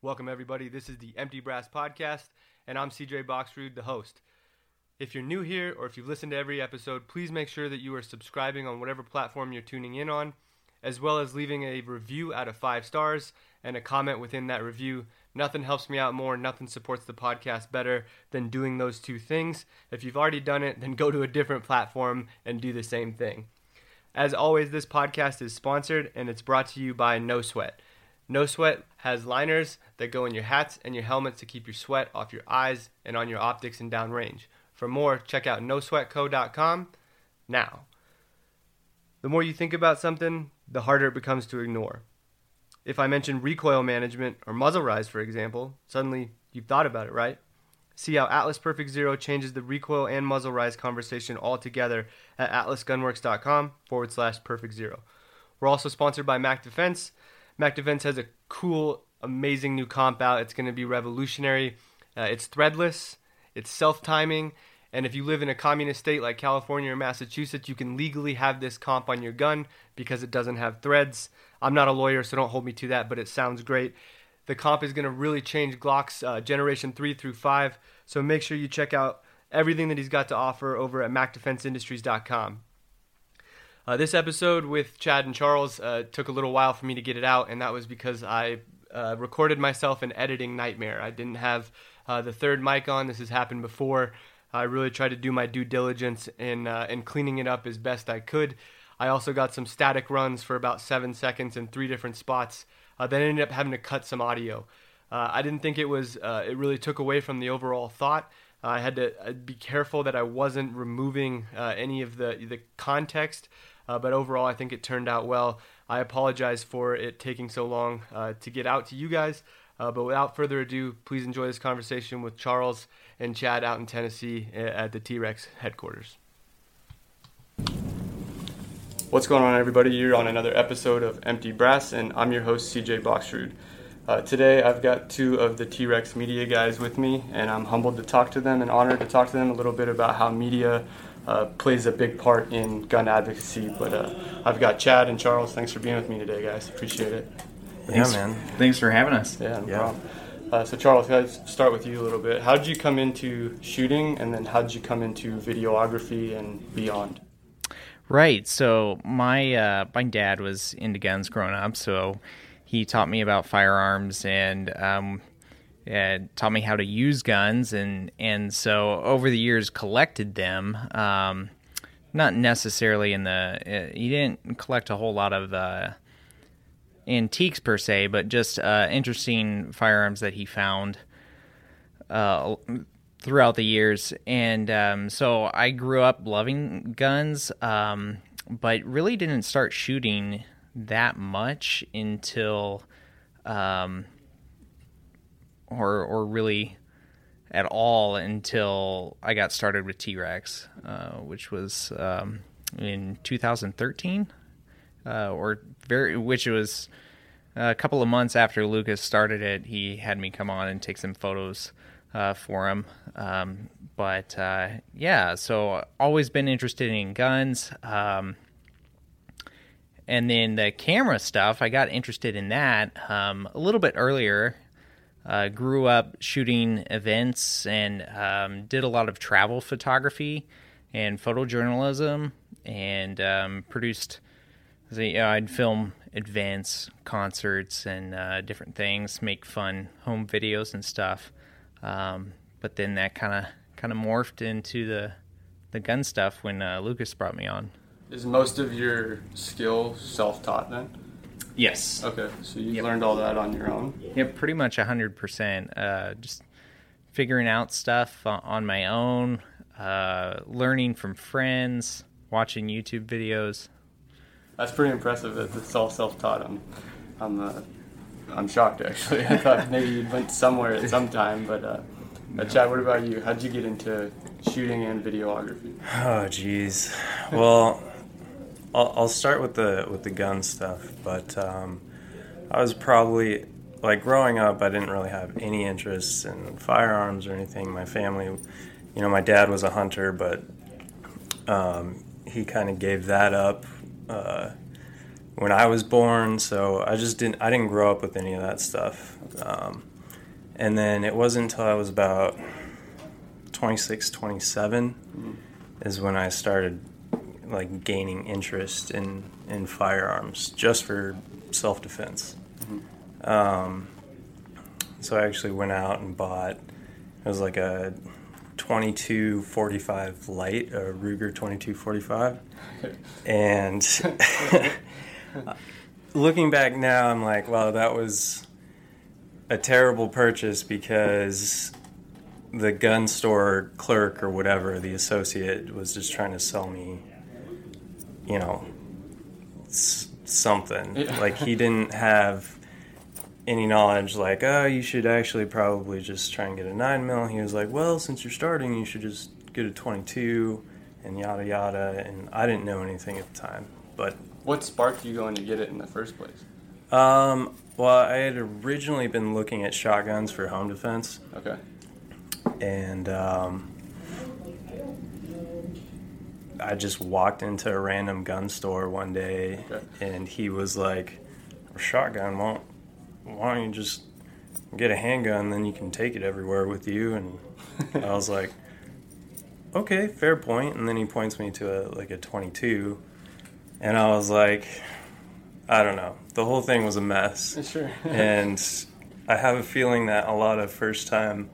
Welcome, everybody. This is the Empty Brass Podcast, and I'm CJ Boxrude, the host. If you're new here or if you've listened to every episode, please make sure that you are subscribing on whatever platform you're tuning in on, as well as leaving a review out of five stars and a comment within that review. Nothing helps me out more, nothing supports the podcast better than doing those two things. If you've already done it, then go to a different platform and do the same thing. As always, this podcast is sponsored and it's brought to you by No Sweat. No Sweat has liners that go in your hats and your helmets to keep your sweat off your eyes and on your optics and downrange. For more, check out nosweatco.com now. The more you think about something, the harder it becomes to ignore. If I mention recoil management or muzzle rise, for example, suddenly you've thought about it, right? See how Atlas Perfect Zero changes the recoil and muzzle rise conversation altogether at atlasgunworks.com forward slash perfect zero. We're also sponsored by Mac Defense. Mac Defense has a cool, amazing new comp out. It's going to be revolutionary. Uh, it's threadless, it's self timing, and if you live in a communist state like California or Massachusetts, you can legally have this comp on your gun because it doesn't have threads. I'm not a lawyer, so don't hold me to that, but it sounds great. The comp is going to really change Glock's uh, generation 3 through 5, so make sure you check out everything that he's got to offer over at MacDefenseIndustries.com. Uh, this episode with Chad and Charles uh, took a little while for me to get it out, and that was because I uh, recorded myself an editing nightmare. I didn't have uh, the third mic on. This has happened before. I really tried to do my due diligence in uh, in cleaning it up as best I could. I also got some static runs for about seven seconds in three different spots. Uh, then ended up having to cut some audio. I didn't think it was. it really took away from the overall thought. I had to be careful that I wasn't removing any of the the context. Uh, but overall, I think it turned out well. I apologize for it taking so long uh, to get out to you guys. Uh, but without further ado, please enjoy this conversation with Charles and Chad out in Tennessee at the T Rex headquarters. What's going on, everybody? You're on another episode of Empty Brass, and I'm your host, CJ Boxrude. Uh, today, I've got two of the T Rex media guys with me, and I'm humbled to talk to them and honored to talk to them a little bit about how media uh, plays a big part in gun advocacy. But uh, I've got Chad and Charles. Thanks for being with me today, guys. Appreciate it. Thanks, yeah, man. Thanks for having us. Yeah, no yeah. problem. Uh, so Charles, let's start with you a little bit. How did you come into shooting, and then how did you come into videography and beyond? Right. So my uh, my dad was into guns growing up, so he taught me about firearms and um, and taught me how to use guns, and and so over the years collected them. Um, not necessarily in the uh, he didn't collect a whole lot of uh, antiques per se, but just uh, interesting firearms that he found uh, throughout the years. And um, so I grew up loving guns, um, but really didn't start shooting that much until um, or or really at all until I got started with T Rex, uh, which was um, in 2013, uh, or very, which was a couple of months after Lucas started it. He had me come on and take some photos uh, for him. Um, but uh, yeah, so always been interested in guns. Um, and then the camera stuff, I got interested in that um, a little bit earlier uh, grew up shooting events and um, did a lot of travel photography and photojournalism and um, produced. You know, I'd film events, concerts, and uh, different things, make fun home videos and stuff. Um, but then that kind of kind of morphed into the the gun stuff when uh, Lucas brought me on. Is most of your skill self taught then? Yes. Okay, so you yep. learned all that on your own. Yep, pretty much hundred uh, percent. Just figuring out stuff on my own, uh, learning from friends, watching YouTube videos. That's pretty impressive that it's all self-taught. I'm, I'm, uh, I'm shocked actually. I thought maybe you went somewhere at some time, but. Uh, no. Chad, what about you? How'd you get into shooting and videography? Oh, geez. Well, I'll, I'll start with the with the gun stuff, but um, I was probably like growing up. I didn't really have any interest in firearms or anything. My family, you know, my dad was a hunter, but um, he kind of gave that up. Uh, when I was born. So I just didn't I didn't grow up with any of that stuff. Um, and then it wasn't until I was about 26, 27 mm-hmm. is when I started like gaining interest in in firearms just for self defense. Mm-hmm. Um, so I actually went out and bought it was like a 2245 light, a Ruger 2245, and looking back now, I'm like, wow, that was a terrible purchase because the gun store clerk or whatever, the associate, was just trying to sell me, you know, s- something. Yeah. Like he didn't have any knowledge, like, oh, you should actually probably just try and get a nine mil. He was like, well, since you're starting, you should just get a 22 and yada yada. And I didn't know anything at the time, but what sparked you going to get it in the first place? Um, well, I had originally been looking at shotguns for home defense. Okay and um, I just walked into a random gun store one day, okay. and he was like, A "Shotgun, why don't, why don't you just get a handgun? Then you can take it everywhere with you." And I was like, "Okay, fair point." And then he points me to a like a 22, and I was like, "I don't know." The whole thing was a mess. Sure. and I have a feeling that a lot of first time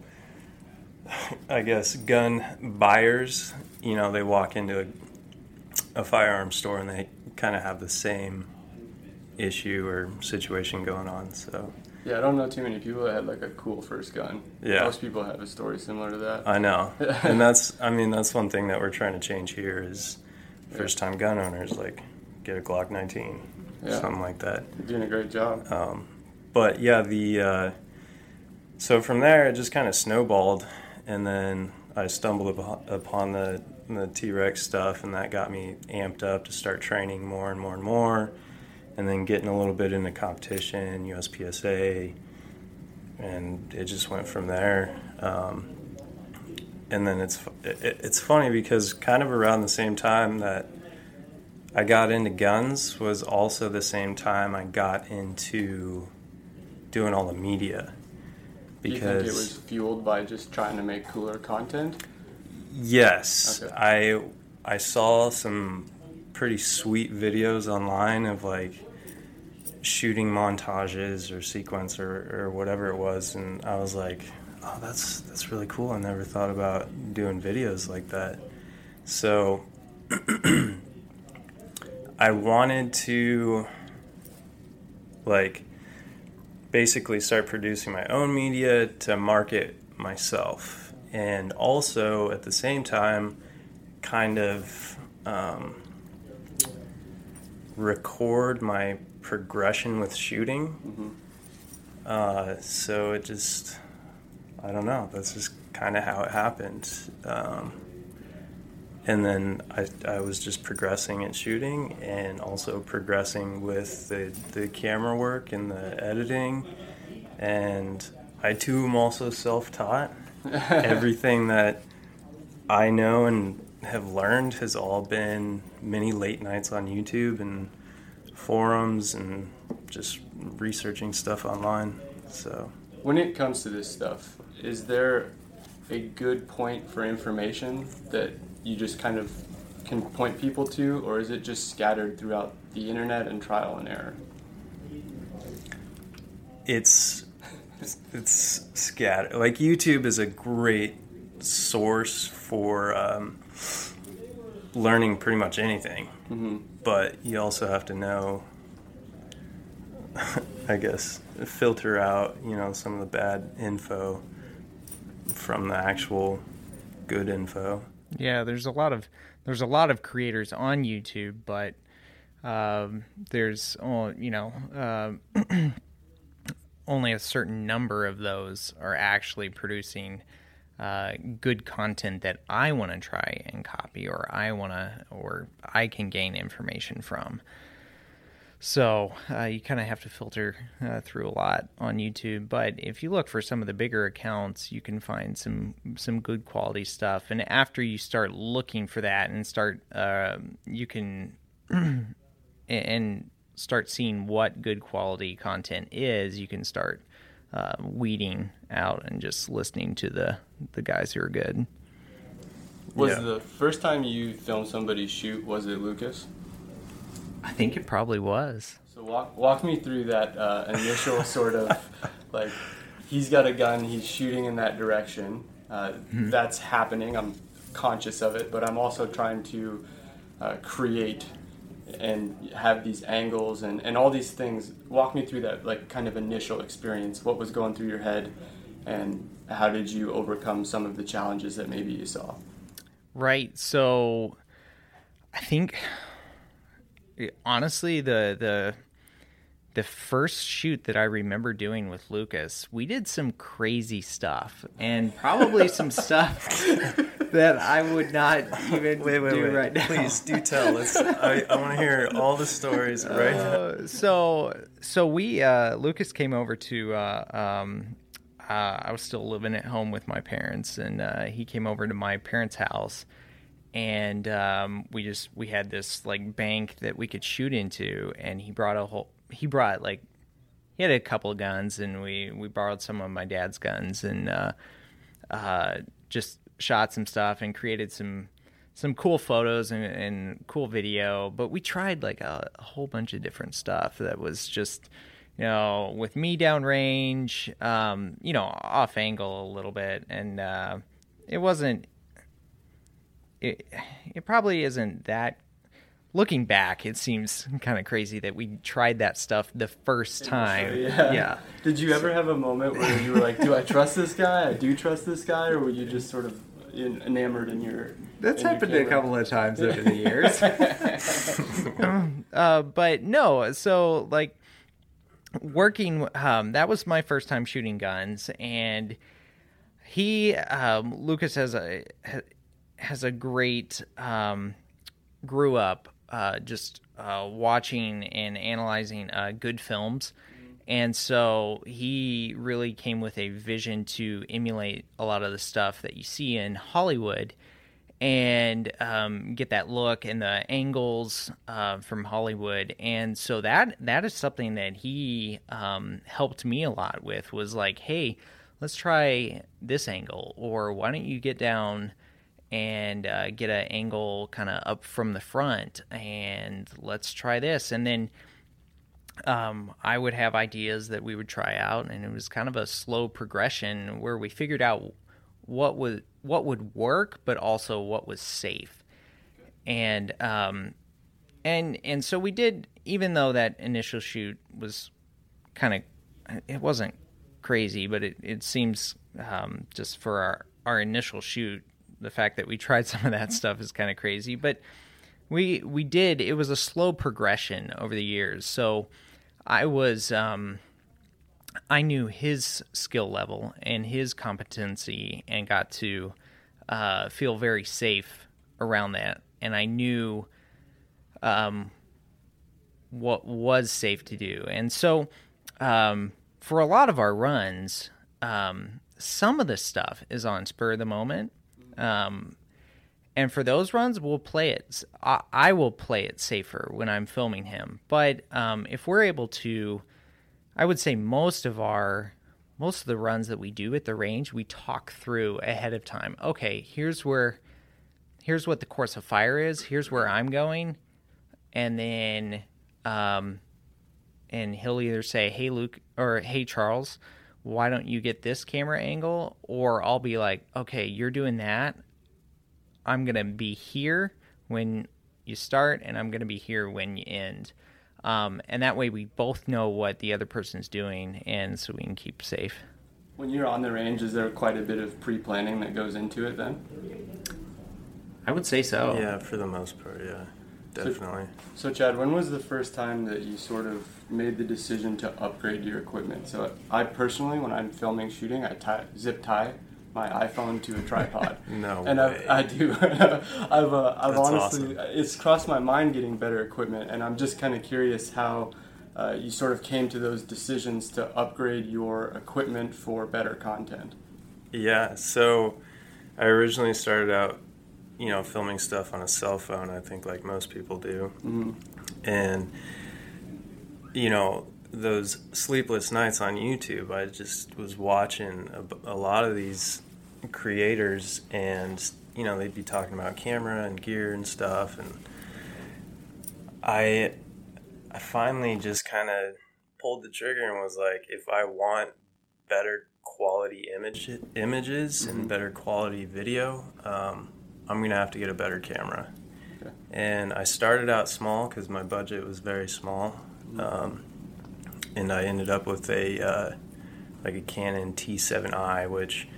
I guess, gun buyers, you know, they walk into a, a firearm store and they kind of have the same issue or situation going on. So. Yeah, I don't know too many people that had like a cool first gun. Yeah. Most people have a story similar to that. I know. and that's, I mean, that's one thing that we're trying to change here is first time gun owners, like, get a Glock 19, yeah. something like that. You're doing a great job. Um, but yeah, the, uh, so from there, it just kind of snowballed and then I stumbled upon the the T Rex stuff, and that got me amped up to start training more and more and more, and then getting a little bit into competition, USPSA, and it just went from there. Um, and then it's it, it's funny because kind of around the same time that I got into guns was also the same time I got into doing all the media because you think it was fueled by just trying to make cooler content. Yes, okay. I I saw some pretty sweet videos online of like shooting montages or sequence or, or whatever it was, and I was like, oh, that's that's really cool. I never thought about doing videos like that. So I wanted to like basically start producing my own media to market myself and also at the same time kind of um, record my progression with shooting. Mm-hmm. uh, so it just i don't know that's just kind of how it happened. Um, and then I, I was just progressing at shooting and also progressing with the, the camera work and the editing. And i too am also self-taught everything that i know and have learned has all been many late nights on youtube and forums and just researching stuff online so when it comes to this stuff is there a good point for information that you just kind of can point people to, or is it just scattered throughout the internet and trial and error? It's it's scattered. Like YouTube is a great source for um, learning pretty much anything, mm-hmm. but you also have to know, I guess, filter out you know some of the bad info from the actual good info. Yeah, there's a lot of there's a lot of creators on YouTube, but um, there's oh, you know uh, only a certain number of those are actually producing uh, good content that I want to try and copy, or I want to, or I can gain information from. So uh, you kind of have to filter uh, through a lot on YouTube. But if you look for some of the bigger accounts, you can find some some good quality stuff. And after you start looking for that and start, uh, you can and start seeing what good quality content is, you can start uh, weeding out and just listening to the the guys who are good. Was Yeah. the first time you filmed somebody shoot? Was it Lucas? I think it probably was. So walk walk me through that uh, initial sort of like he's got a gun, he's shooting in that direction. Uh, That's happening. I'm conscious of it, but I'm also trying to uh, create and have these angles and, and all these things. Walk me through that like kind of initial experience. What was going through your head, and how did you overcome some of the challenges that maybe you saw? Right. So I think honestly the the the first shoot that I remember doing with Lucas, we did some crazy stuff and probably some stuff that I would not even Wait, wait, do wait. right now. Please do tell. Let's, I, I want to hear all the stories right now. Uh, so so we uh, Lucas came over to uh, um, uh, I was still living at home with my parents, and uh, he came over to my parents' house, and um, we just we had this like bank that we could shoot into, and he brought a whole he brought like he had a couple of guns, and we we borrowed some of my dad's guns, and uh, uh, just shot some stuff and created some some cool photos and, and cool video. But we tried like a, a whole bunch of different stuff that was just you know with me downrange, um, you know off angle a little bit, and uh, it wasn't. It, it probably isn't that looking back, it seems kind of crazy that we tried that stuff the first time. Yeah. yeah. Did you ever have a moment where you were like, "Do I trust this guy? I do trust this guy," or were you just sort of enamored in your? That's in your happened a couple of times over the years. uh, but no, so like working, um, that was my first time shooting guns, and he, um, Lucas has a has a great um, grew up uh, just uh, watching and analyzing uh, good films. And so he really came with a vision to emulate a lot of the stuff that you see in Hollywood and um, get that look and the angles uh, from Hollywood. And so that that is something that he um, helped me a lot with was like, hey, let's try this angle, or why don't you get down and uh, get an angle kind of up from the front, and let's try this, and then um, I would have ideas that we would try out, and it was kind of a slow progression where we figured out what would what would work, but also what was safe, and um, and and so we did. Even though that initial shoot was kind of, it wasn't crazy, but it it seems um, just for our our initial shoot, the fact that we tried some of that stuff is kind of crazy, but we we did it was a slow progression over the years. So i was um i knew his skill level and his competency and got to uh feel very safe around that. And i knew um what was safe to do. And so um for a lot of our runs um some of the stuff is on spur of the moment um and for those runs, we'll play it. I, I will play it safer when I'm filming him. But um, if we're able to, I would say most of our most of the runs that we do at the range, we talk through ahead of time. Okay, here's where, here's what the course of fire is. Here's where I'm going, and then, um, and he'll either say, "Hey Luke," or "Hey Charles." Why don't you get this camera angle? Or I'll be like, okay, you're doing that. I'm going to be here when you start, and I'm going to be here when you end. Um, and that way we both know what the other person's doing, and so we can keep safe. When you're on the range, is there quite a bit of pre-planning that goes into it then? I would say so. Yeah, for the most part, yeah, definitely. So Chad, when was the first time that you sort of made the decision to upgrade your equipment? So I personally, when I'm filming shooting, I tie, zip tie my iPhone to a tripod. No and way. I've, I do. I've, uh, I've That's honestly, awesome. it's crossed my mind getting better equipment, and I'm just kind of curious how uh, you sort of came to those decisions to upgrade your equipment for better content. Yeah, so I originally started out, you know, filming stuff on a cell phone, I think like most people do. Mhm. And you know, those sleepless nights on YouTube, I just was watching a, a lot of these creators, and you know, they'd be talking about camera and gear and stuff, and I, I finally just kind of pulled the trigger and was like, if I want better quality image images and better quality video, um, I'm gonna have to get a better camera. Okay. And I started out small because my budget was very small, um, and I ended up with a uh, like a Canon T7i, which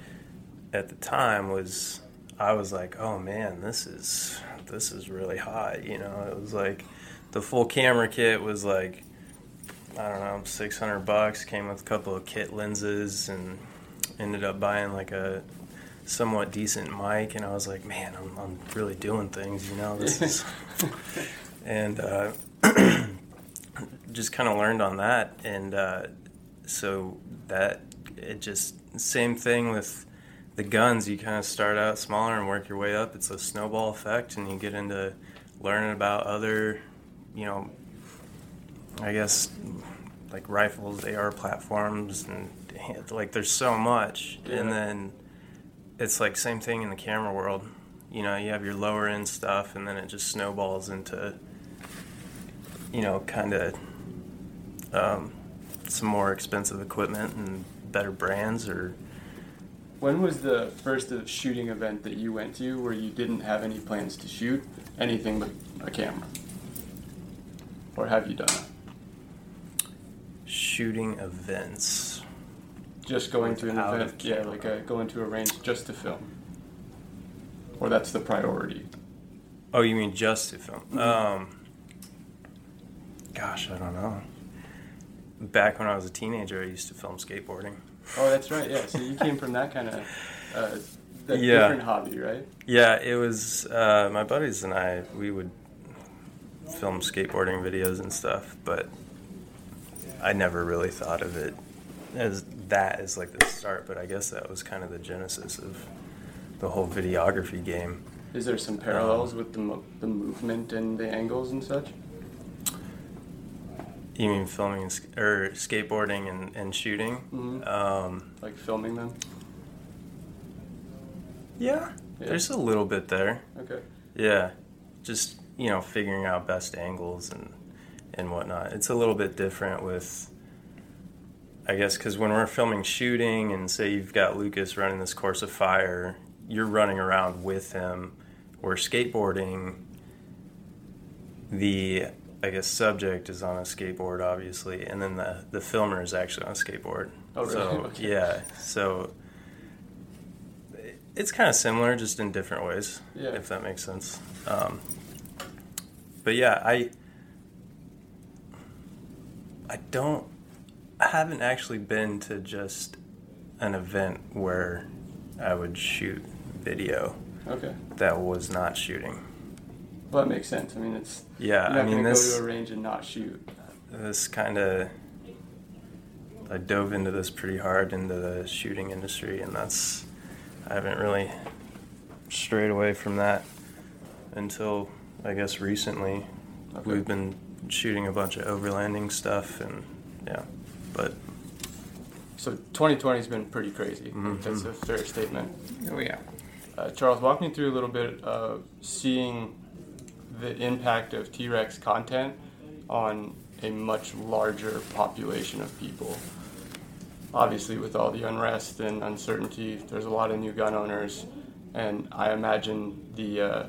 at the time was I was like, oh man, this is this is really hot. You know, it was like the full camera kit was like I don't know, six hundred bucks. Came with a couple of kit lenses, and ended up buying like a somewhat decent mic. And I was like, man, I'm, I'm really doing things. You know, this is, and uh, just kind of learned on that. And uh, so that it just same thing with the guns. You kind of start out smaller and work your way up. It's a snowball effect, and you get into learning about other, you know, I guess like rifles, AR platforms, and like there's so much. And then it's like same thing in the camera world. You know, you have your lower end stuff, and then it just snowballs into, you know, kind of um, some more expensive equipment and better brands or When was the first uh, shooting event that you went to where you didn't have any plans to shoot anything but a camera? Or have you done that? shooting events. Just going to an event, yeah, like a, going to a range just to film. Or that's the priority. Oh, you mean just to film? Mhm. Um, gosh, I don't know. Back when I was a teenager, I used to film skateboarding. Oh, that's right. Yeah. So you came from that kind of uh, that Yeah. different hobby, right? Yeah, it was uh, my buddies and I. We would film skateboarding videos and stuff, but I never really thought of it as that as like the start. But I guess that was kind of the genesis of the whole videography game. Is there some parallels with the mo- the movement and the angles and such? You mean filming or skateboarding and, and shooting? Mhm. Um, Like filming them? yeah, Yeah. there's a little bit there. Okay. Yeah, just you know, figuring out best angles and and whatnot. It's a little bit different with, I guess, because when we're filming shooting and say you've got Lucas running this course of fire, you're running around with him. We're skateboarding, the I guess subject is on a skateboard, obviously, and then the the filmer is actually on a skateboard. Oh, really? So Okay. yeah, so it's kind of similar, just in different ways. Yeah. If that makes sense. Um, but yeah, I I don't haven't actually been to just an event where I would shoot video Okay. that was not shooting. Well, that makes sense. I mean, it's Yeah, I mean this go to a range and not shoot. this kind of I dove into this pretty hard into the shooting industry, and that's I haven't really strayed away from that until I guess recently. Okay. We've been shooting a bunch of overlanding stuff, and yeah, but So 2020 has been pretty crazy. I Mhm. That's a fair statement. Oh yeah. Uh, Charles, walk me through a little bit of seeing the impact of T Rex content on a much larger population of people. Obviously, with all the unrest and uncertainty, there's a lot of new gun owners, and I imagine the uh,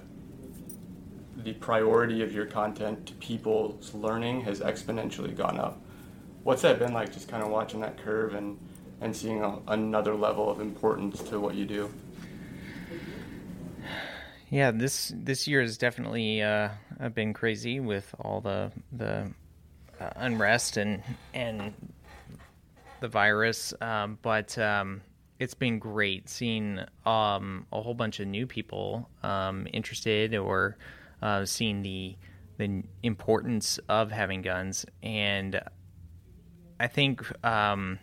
the priority of your content to people's learning has exponentially gone up. What's that been like? Just kind of watching that curve and and seeing a, another level of importance to what you do. Yeah, this this year has definitely uh, been crazy with all the the uh, unrest and and the virus, um, but um, it's been great seeing um, a whole bunch of new people um, interested or uh, seeing the the importance of having guns, and I think um,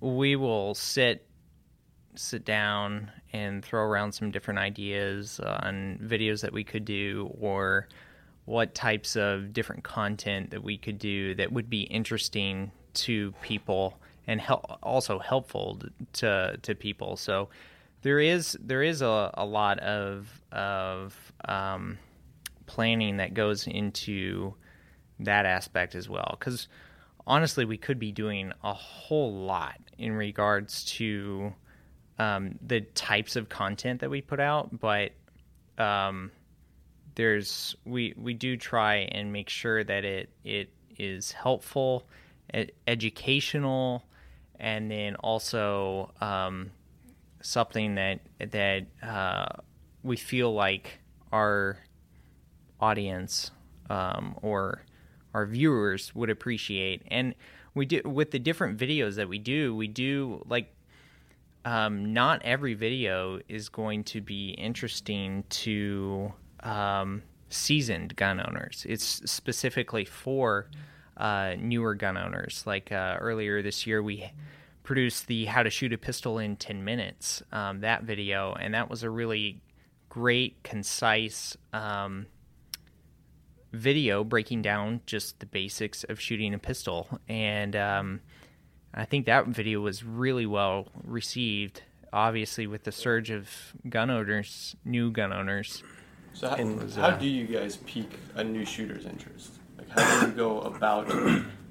we will sit sit down and throw around some different ideas on videos that we could do or what types of different content that we could do that would be interesting to people and hel- also helpful to to people. So there is there is a, a lot of of um, planning that goes into that aspect as well. Because honestly we could be doing a whole lot in regards to um, the types of content that we put out but um, there's we we do try and make sure that it it is helpful ed- educational and then also um, something that that uh, we feel like our audience um, or our viewers would appreciate. And we do with the different videos that we do, we do like um, not every video is going to be interesting to um, seasoned gun owners. It's specifically for uh, newer gun owners. Like uh, earlier this year, we produced the how to shoot a pistol in 10 minutes um, that video and that was a really great concise um, video breaking down just the basics of shooting a pistol and um, i think that video was really well received obviously with the surge of gun owners new gun owners So how, And- how do you guys pique a new shooter's interest? Like how do you go about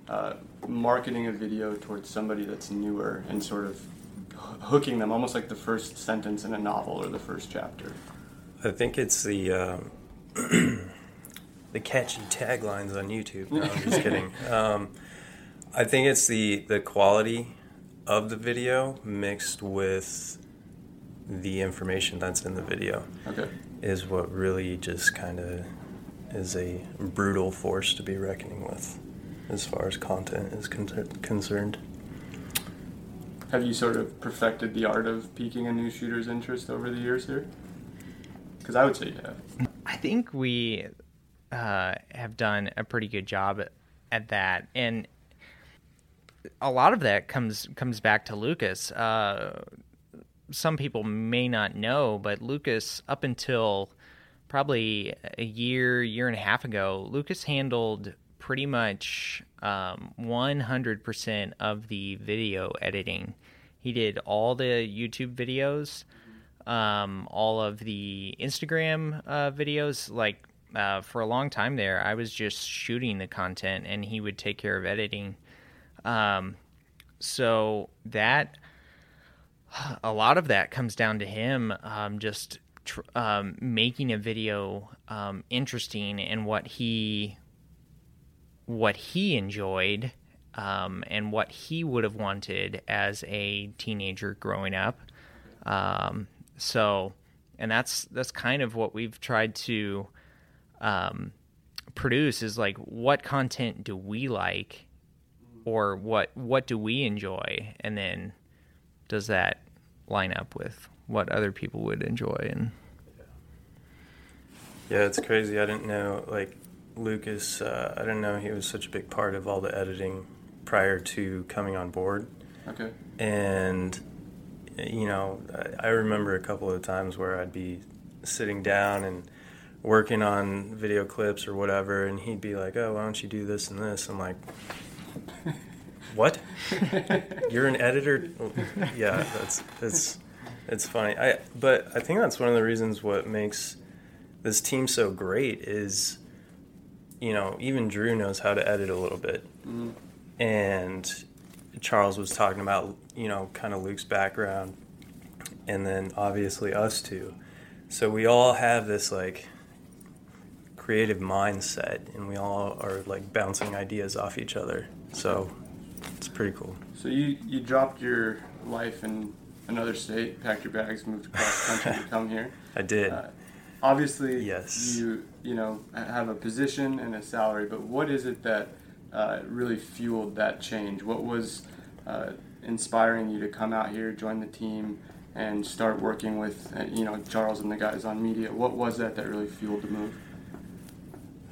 uh, marketing a video towards somebody that's newer and sort of hooking them, almost like the first sentence in a novel or the first chapter? I think it's the um, the catchy taglines on YouTube. No, I'm just kidding. Um, I think it's the the quality of the video mixed with the information that's in the video Okay. is what really just kind of is a brutal force to be reckoning with as far as content is con- concerned. Have you sort of perfected the art of piquing a new shooter's interest over the years here? Because I would say you have. I think we uh, have done a pretty good job at, at that, and a lot of that comes comes back to Lucas. Uh, some people may not know, but Lucas, up until probably a year, year and a half ago, Lucas handled pretty much um, 100% of the video editing. He did all the YouTube videos, um, all of the Instagram uh, videos. Like uh, for a long time there, I was just shooting the content, and he would take care of editing. Um, so that a lot of that comes down to him um, just tr- um, making a video um, interesting and what he what he enjoyed um, and what he would have wanted as a teenager growing up. Um, so, and that's that's kind of what we've tried to um, produce is like what content do we like, or what what do we enjoy, and then does that line up with what other people would enjoy and Yeah, it's crazy. I didn't know like Lucas. Uh, I didn't know he was such a big part of all the editing prior to coming on board. Okay. And you know, I, I remember a couple of times where I'd be sitting down and working on video clips or whatever, and he'd be like, "Oh, why don't you do this and this?" I'm like, "What? You're an editor?" yeah, that's it's it's funny. I but I think that's one of the reasons what makes this team so great is, you know, even Drew knows how to edit a little bit, Mhm. and Charles was talking about you know kind of Luke's background, and then obviously us two. So we all have this like creative mindset, and we all are like bouncing ideas off each other. So it's pretty cool. So you you dropped your life in another state, packed your bags, moved across country to come here. I did. Uh, obviously, Yes. you you know have a position and a salary, but what is it that uh, really fueled that change? What was uh, inspiring you to come out here, join the team, and start working with uh, you know Charles and the guys on media? What was that that really fueled the move?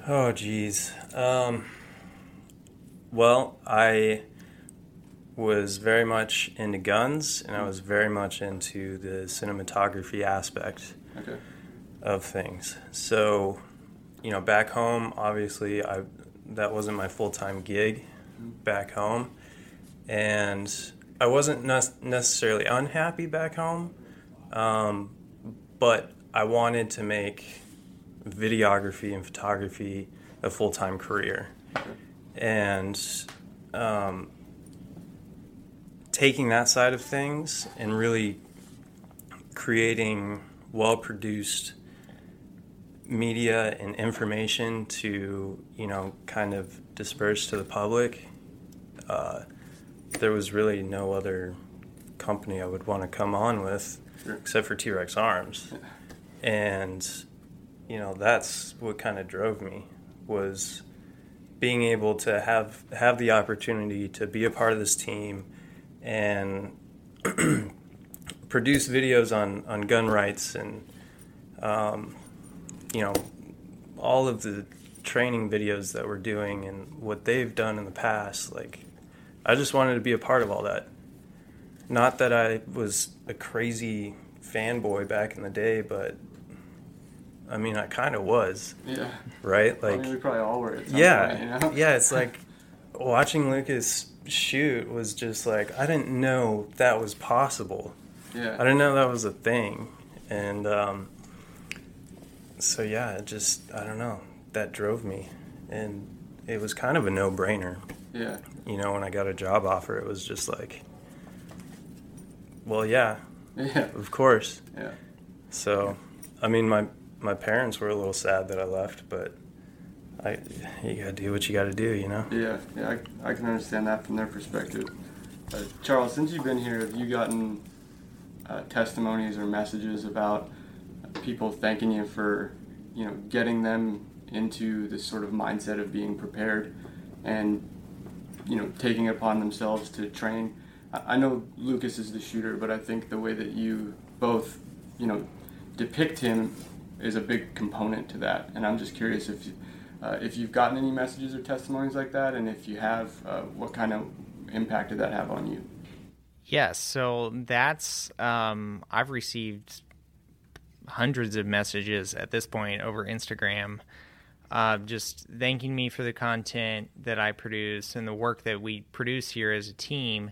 Oh, geez. Um, well, I was very much into guns, and I was very much into the cinematography aspect Okay. of things. So, you know, back home, obviously, I that wasn't my full time gig back home, and I wasn't ne- necessarily unhappy back home, um, but I wanted to make videography and photography a full time career, and um, taking that side of things and really creating well produced media and information to you know kind of disperse to the public uh, there was really no other company I would want to come on with Sure. except for T-Rex Arms. And you know that's what kind of drove me was being able to have have the opportunity to be a part of this team and produce videos on, on gun rights and um, you know all of the training videos that we're doing and what they've done in the past like i just wanted to be a part of all that. Not that i was a crazy fanboy back in the day but i mean i kind of was Yeah. right I like mean, we probably all were yeah point, you know? yeah it's like watching lucas shoot was just like i didn't know that was possible Yeah. I didn't know that was a thing, and um, so yeah, it just I don't know that drove me, and it was kind of a no-brainer. Yeah. You know, when I got a job offer, it was just like, well, yeah, Yeah. of course. Yeah. So, I mean, my my parents were a little sad that I left, but I you gotta do what you gotta do, you know. Yeah. Yeah. I, I can understand that from their perspective. Uh, Charles, since you've been here, have you gotten uh, testimonies or messages about people thanking you for, you know, getting them into this sort of mindset of being prepared and, you know, taking it upon themselves to train? I I know Lucas is the shooter, but I think the way that you both, you know, depict him is a big component to that. And I'm just curious if, you- uh, if you've gotten any messages or testimonies like that, and if you have, uh, what kind of impact did that have on you? Yes, so that's um, I've received hundreds of messages at this point over Instagram, uh, just thanking me for the content that I produce and the work that we produce here as a team.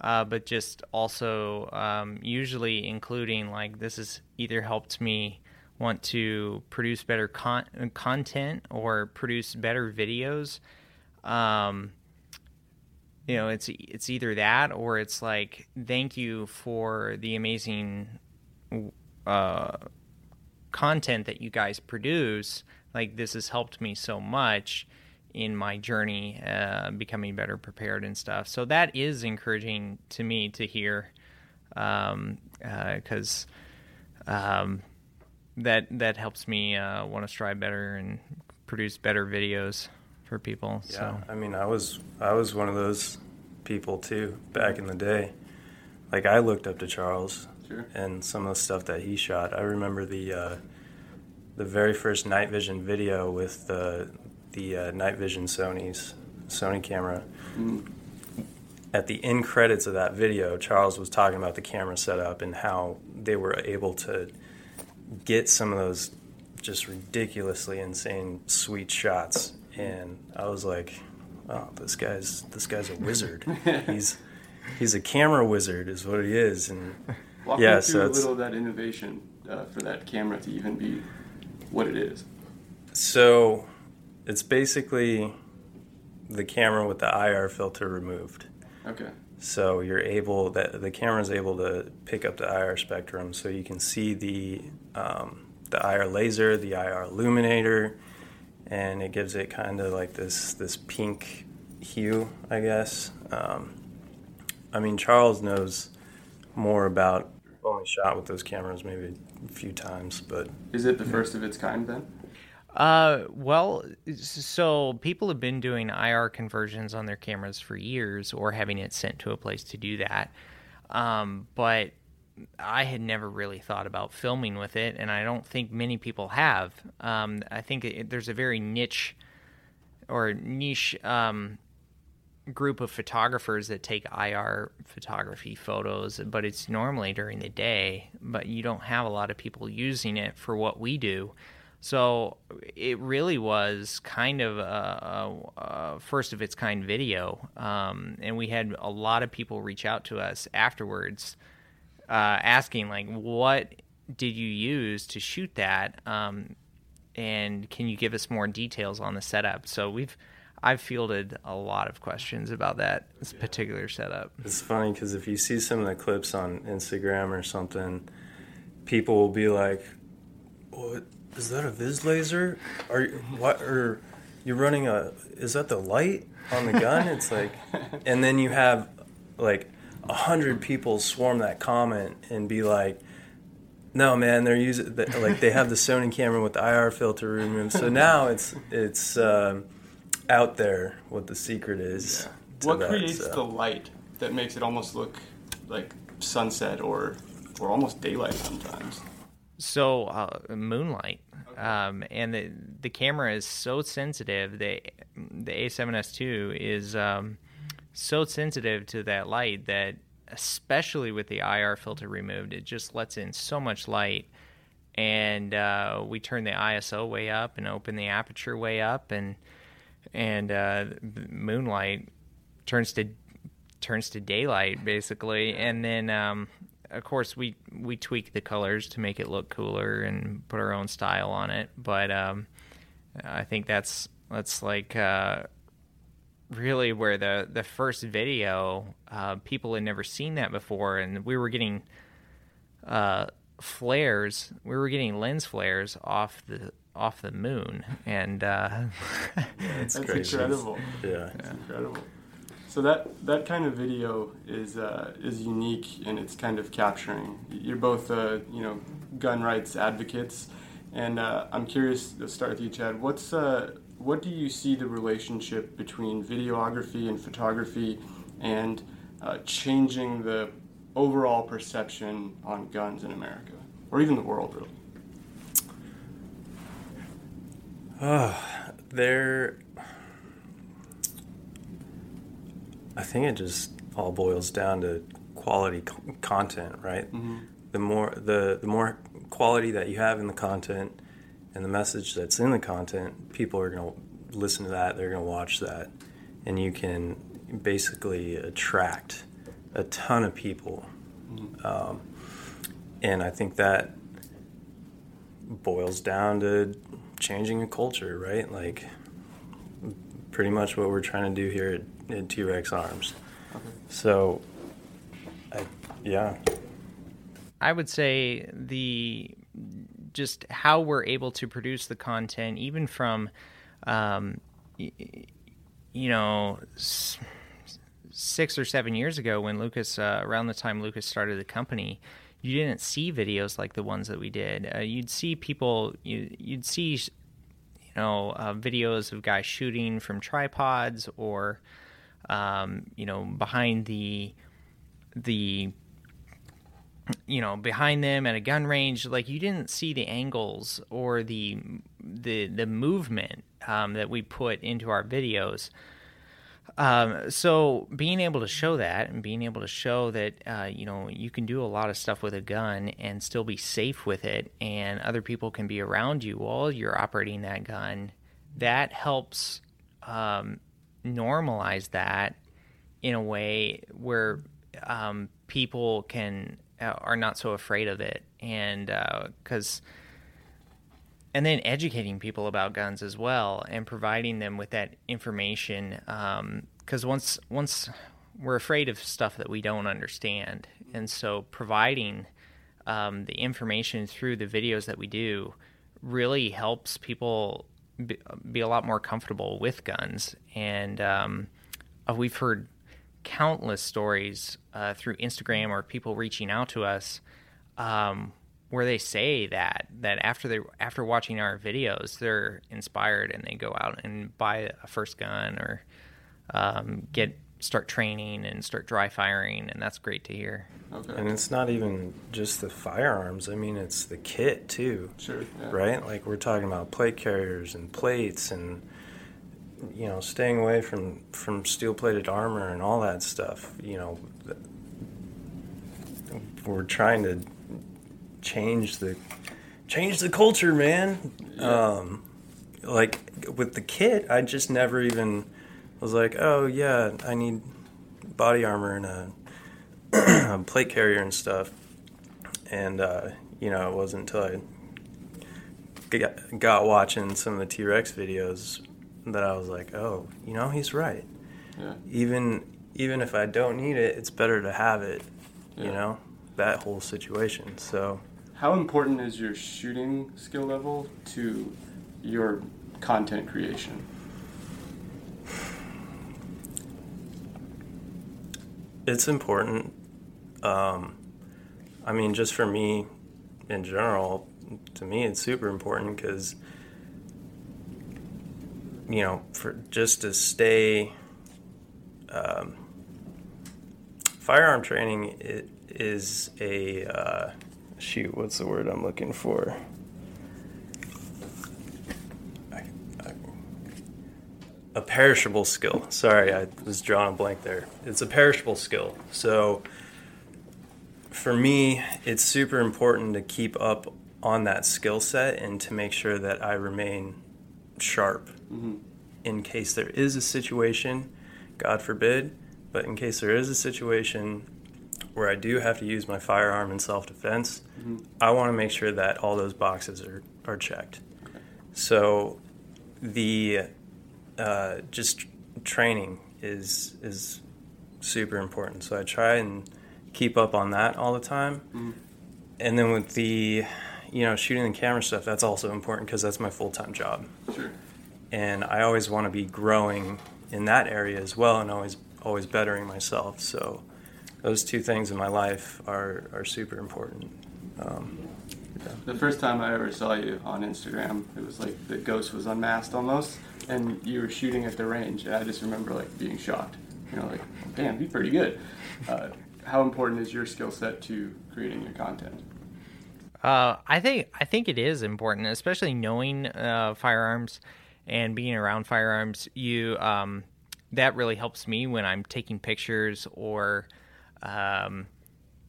Uh, but just also um, usually including like this has either helped me want to produce better con- content or produce better videos. Um, you know it's it's either that or it's like thank you for the amazing uh, content that you guys produce like this has helped me so much in my journey uh, becoming better prepared and stuff so that is encouraging to me to hear because um, that that helps me uh, want to strive better and produce better videos for people Yeah, so I mean, I was I was one of those people too back in the day. Like I looked up to Charles Sure. and some of the stuff that he shot. I remember the uh, the very first night vision video with the the uh, night vision Sony's Sony camera. Mm. At the end credits of that video, Charles was talking about the camera setup and how they were able to get some of those just ridiculously insane sweet shots and I was like, "Oh, this guy's this guy's a wizard. he's he's a camera wizard, is what he is." And Walk Yeah, me so through a little of that innovation uh, for that camera to even be what it is. so it's basically the camera with the IR filter removed. Okay. So you're able that the camera's able to pick up the IR spectrum, so you can see the um, the IR laser, the IR illuminator, and it gives it kind of like this this pink hue, I guess. Um, I mean, Charles knows more about. Only shot with those cameras maybe a few times, but Is it the first of its kind then? Uh, well, so people have been doing IR conversions on their cameras for years, or having it sent to a place to do that. Um, but I had never really thought about filming with it, and I don't think many people have. Um, I think it, there's a very niche or niche um, group of photographers that take IR photography photos, but it's normally during the day. But you don't have a lot of people using it for what we do. So it really was kind of a, a, a first of its kind video, um, and we had a lot of people reach out to us afterwards, uh, asking like, "What did you use to shoot that?" Um, and can you give us more details on the setup? So we've I've fielded a lot of questions about that this particular setup. It's funny because if you see some of the clips on Instagram or something, people will be like, "What is that? A Viz laser? Are you what? Or you're running a? Is that the light on the gun?" It's like, and then you have like a hundred people swarm that comment and be like. No man, they're using like they have the Sony camera with the IR filter removed. So now it's it's um, out there what the secret is. Yeah. What that, creates so. the light that makes it almost look like sunset or or almost daylight sometimes? So uh, moonlight, okay. um, and the the camera is so sensitive. The the A7S2 is um, so sensitive to that light that especially with the IR filter removed, it just lets in so much light. And uh, we turn the ISO way up and open the aperture way up, and and uh, moonlight turns to turns to daylight basically. And then um, of course we we tweak the colors to make it look cooler and put our own style on it. But um, I think that's that's like uh, really where the the first video uh, people had never seen that before, and we were getting uh, flares. We were getting lens flares off the off the moon, and uh, that's, that's incredible. Yeah, it's incredible. So that that kind of video is uh, is unique and it's kind of capturing. You're both uh, you know gun rights advocates, and uh, I'm curious to start with you, Chad. What's uh, what do you see the relationship between videography and photography and uh, changing the overall perception on guns in America or even the world, really? Uh, there, I think it just all boils down to quality content, right? Mm-hmm. The more the the more quality that you have in the content, and the message that's in the content, people are going to listen to that, they're going to watch that, and you can basically attract a ton of people. Mm-hmm. Um, and I think that boils down to changing a culture, right? Like, pretty much what we're trying to do here at, at T Rex Arms. Okay. So, I, yeah. I would say the just how we're able to produce the content, even from, um, you know, six or seven years ago when Lucas, uh, around the time Lucas started the company, you didn't see videos like the ones that we did. Uh, you'd see people, you, you'd see, you know, uh, videos of guys shooting from tripods or, um, you know, behind the the you know behind them at a gun range like you didn't see the angles or the the the movement um, that we put into our videos. Um, so being able to show that and being able to show that uh, you know you can do a lot of stuff with a gun and still be safe with it and other people can be around you while you're operating that gun that helps um, normalize that in a way where um, people can uh, are not so afraid of it, and because uh, and then educating people about guns as well, and providing them with that information. Because um, once once we're afraid of stuff that we don't understand, and so providing um, the information through the videos that we do really helps people be, be a lot more comfortable with guns. And um, uh, we've heard countless stories uh, through Instagram or people reaching out to us um, where they say that that after they after watching our videos they're inspired and they go out and buy a first gun or um, get start training and start dry firing and that's great to hear okay. and it's not even just the firearms i mean it's the kit too sure yeah. right like we're talking about plate carriers and plates and you know, staying away from from steel plated armor and all that stuff. You know, we're trying to change the change the culture, man. Yeah. Um, like with the kit, I just never even was like, oh yeah, I need body armor and a, plate carrier and stuff. And uh, you know, it wasn't until I got, got watching some of the T Rex videos that I was like, oh, you know, he's right. Yeah. Even even if I don't need it, it's better to have it. Yeah. You know, that whole situation. So. How important is your shooting skill level to your content creation? It's important. Um, I mean, just for me in general, to me, it's super important because, you know, for just to stay. Um, firearm training it is a. Uh, shoot, what's the word I'm looking for? I, I, a perishable skill. Sorry, I was drawing a blank there. It's a perishable skill. So for me, it's super important to keep up on that skill set and to make sure that I remain sharp Mhm. in case there is a situation, God forbid, but in case there is a situation where I do have to use my firearm in self defense, Mhm. I want to make sure that all those boxes are, are checked. So the uh, just training is is super important. So I try and keep up on that all the time. Mhm. And then with the you know shooting the camera stuff, that's also important because that's my full time job, Sure. and I always want to be growing in that area as well, and always always bettering myself. So those two things in my life are are super important. Um, The first time I ever saw you on Instagram, it was like the ghost was unmasked almost, and you were shooting at the range, and I just remember like being shocked. You know, like, damn, he's pretty good. Uh, how important is your skill set to creating your content? Uh, I think I think it is important, especially knowing uh, firearms and being around firearms. You um, that really helps me when I'm taking pictures or um,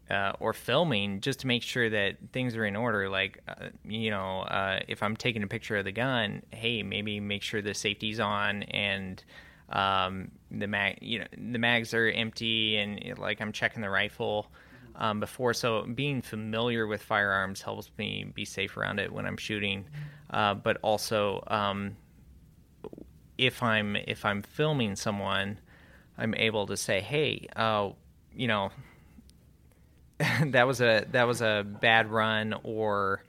uh, or filming, just to make sure that things are in order. Like uh, you know, uh, if I'm taking a picture of the gun, hey, maybe make sure the safety's on and um, the mag, you know, the mags are empty, and like I'm checking the rifle um, before. So being familiar with firearms helps me be safe around it when I'm shooting. Uh, but also, um, if I'm if I'm filming someone, I'm able to say, "Hey, uh, you know, that was a that was a bad run," or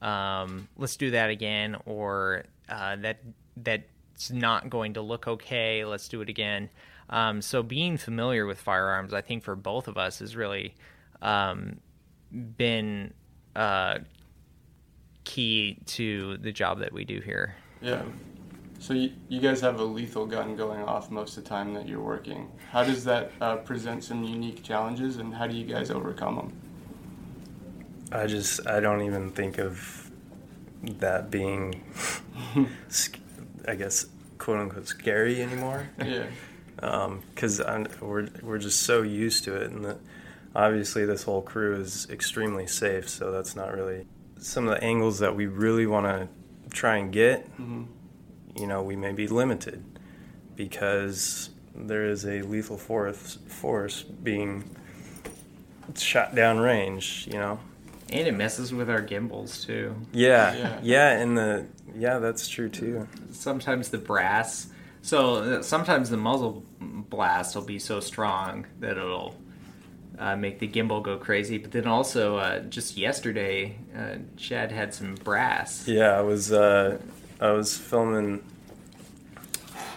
um, "Let's do that again," or uh, "That that's not going to look okay. Let's do it again." Um, so being familiar with firearms, I think for both of us, has really um, been uh, key to the job that we do here. Yeah. So you, you guys have a lethal gun going off most of the time that you're working. How does that uh, present some unique challenges, and how do you guys overcome them? I just I don't even think of that being, I guess quote unquote scary anymore. Yeah. because we're we're just so used to it, and the, obviously this whole crew is extremely safe. So that's not really some of the angles that we really want to try and get. hmm You know, we may be limited because there is a lethal force force being shot down range. You know. And it messes with our gimbals too. Yeah, Yeah. yeah, and the yeah, that's true too. Sometimes the brass, so uh, sometimes the muzzle blast will be so strong that it'll uh, make the gimbal go crazy. But then also, uh, just yesterday, uh, Chad had some brass. Yeah, I was uh, I was filming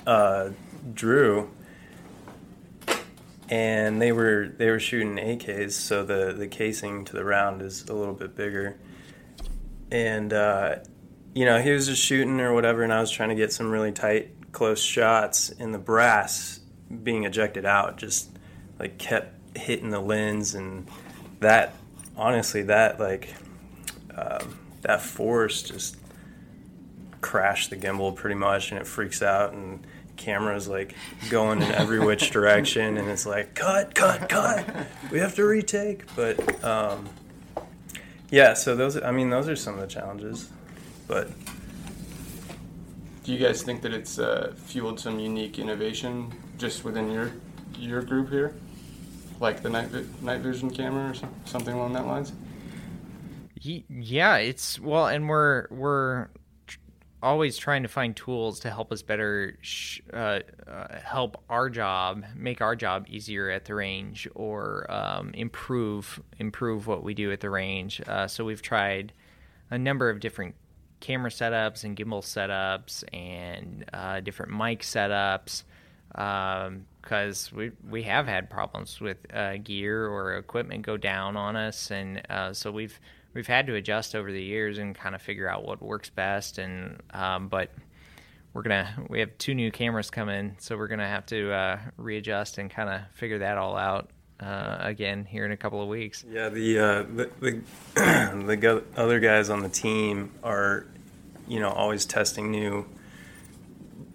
uh, Drew, and they were they were shooting AKs, so the the casing to the round is a little bit bigger, and uh, you know he was just shooting or whatever, and I was trying to get some really tight close shots, and the brass being ejected out just like kept hitting the lens, and that honestly that like um, that force just crashed the gimbal pretty much and it freaks out and camera's like going in every which direction and it's like cut cut cut. We have to retake. But um, Yeah, so those I mean those are some of the challenges, but Do you guys think that it's uh, fueled some unique innovation just within your your group here, like the night vi- night vision camera or something along that lines? Yeah, it's well, and we're we're tr- always trying to find tools to help us better sh- uh, uh, help our job, make our job easier at the range, or um, improve improve what we do at the range. Uh, so we've tried a number of different camera setups and gimbal setups and uh, different mic setups because we we have had problems with uh, gear or equipment go down on us, and uh, so we've we've had to adjust over the years and kind of figure out what works best. And um, but we're gonna we have two new cameras coming, so we're gonna have to uh, readjust and kind of figure that all out uh, again here in a couple of weeks. yeah, the uh, the the, the other guys on the team are, you know, always testing new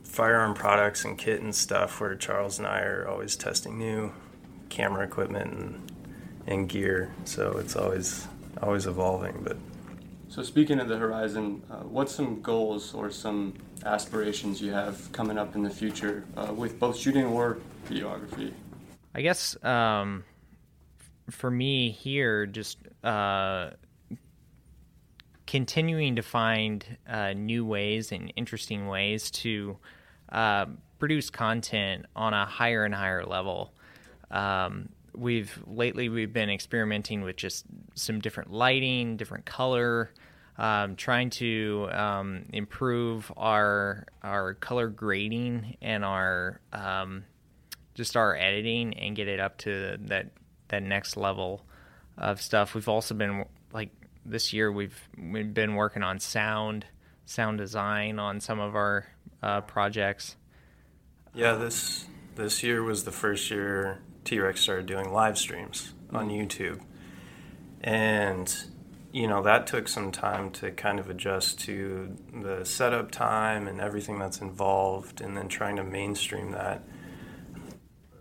firearm products and kit and stuff. Where Charles and I are always testing new camera equipment and and gear. So it's always always evolving. But So speaking of the horizon, uh, what's some goals or some aspirations you have coming up in the future uh, with both shooting or videography? I guess um, for me here, just uh, continuing to find uh, new ways and interesting ways to uh, produce content on a higher and higher level. Um, we've lately we've been experimenting with just some different lighting, different color, um, trying to um, improve our our color grading and our um, just our editing and get it up to that that next level of stuff. We've also been like this year we've we've been working on sound sound design on some of our uh, projects. yeah, this this year was the first year T Rex started doing live streams on YouTube, and you know that took some time to kind of adjust to the setup time and everything that's involved, and then trying to mainstream that.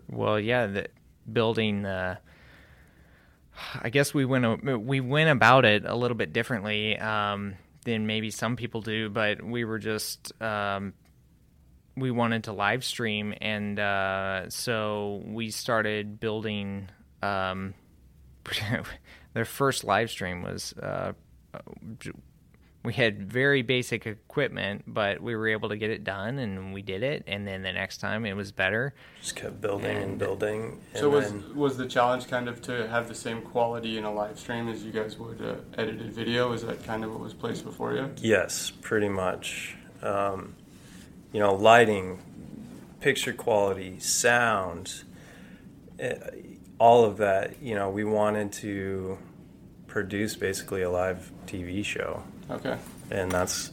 Well, yeah, the building. Uh, I guess we went we went about it a little bit differently um, than maybe some people do, but we were just um, we wanted to live stream, and uh, so we started building. Um, their first live stream was uh, we had very basic equipment, but we were able to get it done, and we did it. And then the next time, it was better. Just kept building and, And- building. And So was then, was the challenge kind of to have the same quality in a live stream as you guys would uh, edited video? Is that kind of what was placed before you? Yes, pretty much. Um, you know, lighting, picture quality, sound, eh, all of that. You know, we wanted to produce basically a live TV show, Okay. and that's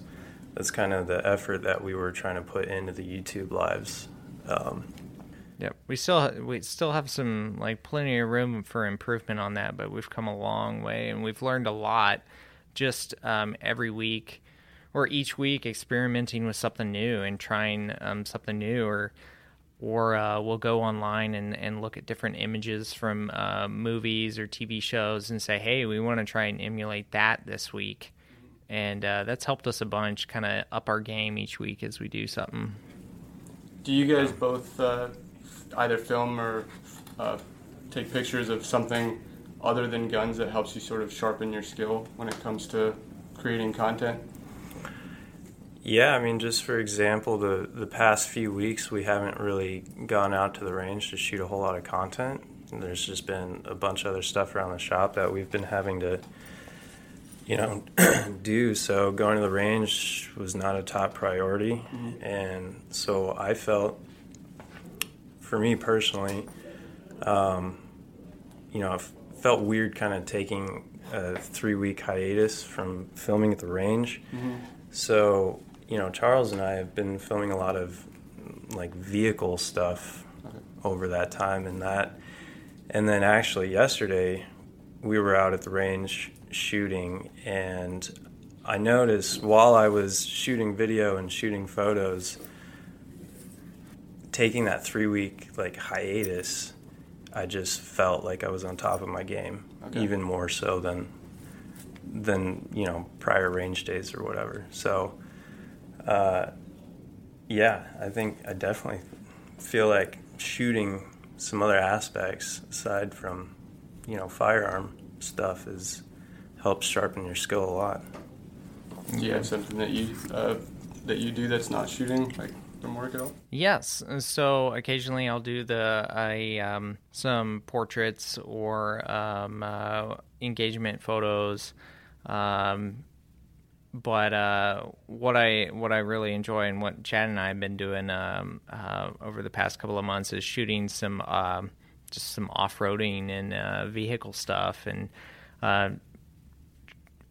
that's kind of the effort that we were trying to put into the YouTube lives. Um, Yep, we still we still have some like plenty of room for improvement on that, but we've come a long way and we've learned a lot just um, every week or each week experimenting with something new and trying um, something new or or uh, we'll go online and, and look at different images from uh, movies or TV shows and say, hey, we want to try and emulate that this week. And uh, that's helped us a bunch, kind of up our game each week as we do something. Do you guys both uh, either film or uh, take pictures of something other than guns that helps you sort of sharpen your skill when it comes to creating content? Yeah, I mean, just for example, the the past few weeks we haven't really gone out to the range to shoot a whole lot of content. There's just been a bunch of other stuff around the shop that we've been having to, you know, do. So going to the range was not a top priority, and so I felt, for me personally, um, you know, I felt weird kind of taking a three week hiatus from filming at the range. So, you know, Charles and I have been filming a lot of like vehicle stuff Okay. over that time and that. And then actually yesterday we were out at the range shooting and I noticed while I was shooting video and shooting photos taking that 3 week like hiatus I just felt like I was on top of my game Okay. even more so than than you know prior range days or whatever. So, uh, yeah, I think I definitely feel like shooting some other aspects aside from you know firearm stuff is helps sharpen your skill a lot. Do you have something that you uh, that you do that's not shooting, like from work at all? Yes. So occasionally I'll do the I um, some portraits or um, uh, engagement photos. Um, but uh, what I what I really enjoy and what Chad and I have been doing um, uh, over the past couple of months is shooting some um, just some off roading and uh, vehicle stuff and uh,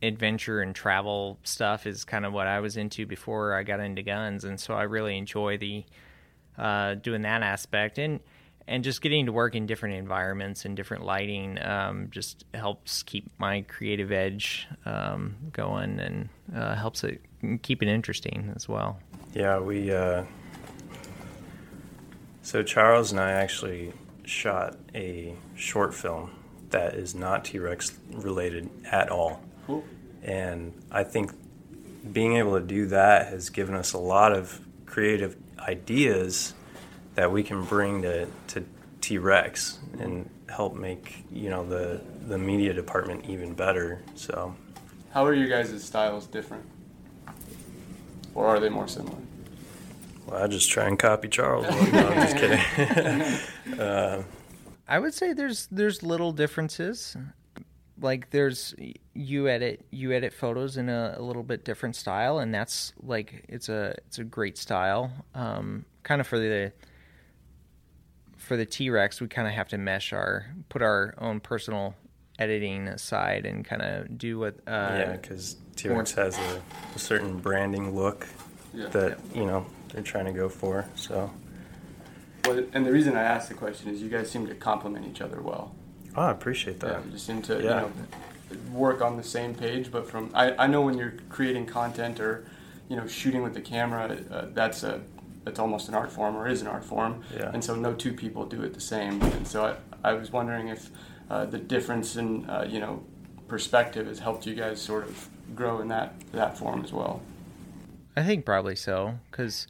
adventure and travel stuff is kind of what I was into before I got into guns, and so I really enjoy the uh, doing that aspect. And and just getting to work in different environments and different lighting um, just helps keep my creative edge um, going and uh, helps it keep it interesting as well. Yeah, we. Uh, so Charles and I actually shot a short film that is not T Rex related at all. Cool. And I think being able to do that has given us a lot of creative ideas that we can bring to, to T Rex and help make you know the the media department even better. So, how are your guys' styles different, or are they more similar? Well, I just try and copy Charles. no, I'm just kidding. uh, I would say there's there's little differences. Like there's you edit you edit photos in a, a little bit different style, and that's like it's a it's a great style. Um, kind of for the for the T Rex, we kind of have to mesh our put our own personal editing aside and kind of do what. Uh, yeah, because T Rex has a, a, certain branding look yeah. that yeah. you know they're trying to go for. So. Well, and the reason I asked the question is you guys seem to complement each other well. Oh, I appreciate that. Yeah, you seem to yeah. you know work on the same page, but from I, I know when you're creating content or you know shooting with the camera, uh, that's a it's almost an art form or is an art form, yeah. and so no two people do it the same. And so I, I was wondering if uh, the difference in uh, you know perspective has helped you guys sort of grow in that that form as well. I think probably so, because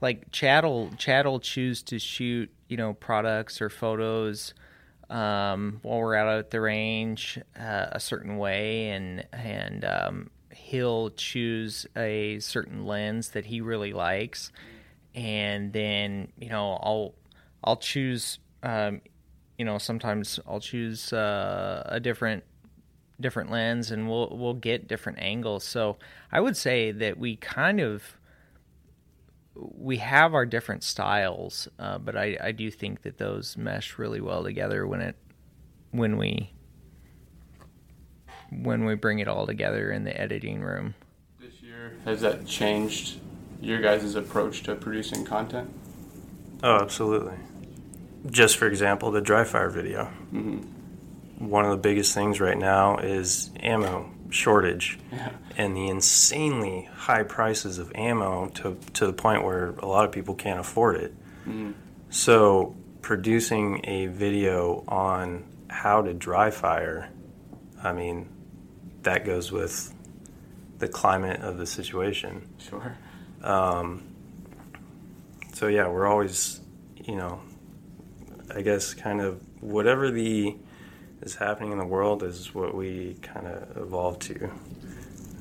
like Chad will Chad will choose to shoot you know products or photos um, while we're out at the range uh, a certain way, and and um, he'll choose a certain lens that he really likes and then you know I'll I'll choose um, you know sometimes I'll choose uh, a different different lens and we'll we'll get different angles. So I would say that we kind of we have our different styles, uh, but I, I do think that those mesh really well together when it when we when we bring it all together in the editing room. This year has that changed your guys' approach to producing content? Oh, absolutely. Just for example, the dry fire video. Mm-hmm. One of the biggest things right now is ammo shortage yeah. and the insanely high prices of ammo to, to the point where a lot of people can't afford it. Mm-hmm. So, producing a video on how to dry fire, I mean, that goes with the climate of the situation. Sure. Um, so yeah, we're always, you know, I guess kind of whatever the is happening in the world is what we kind of evolve to,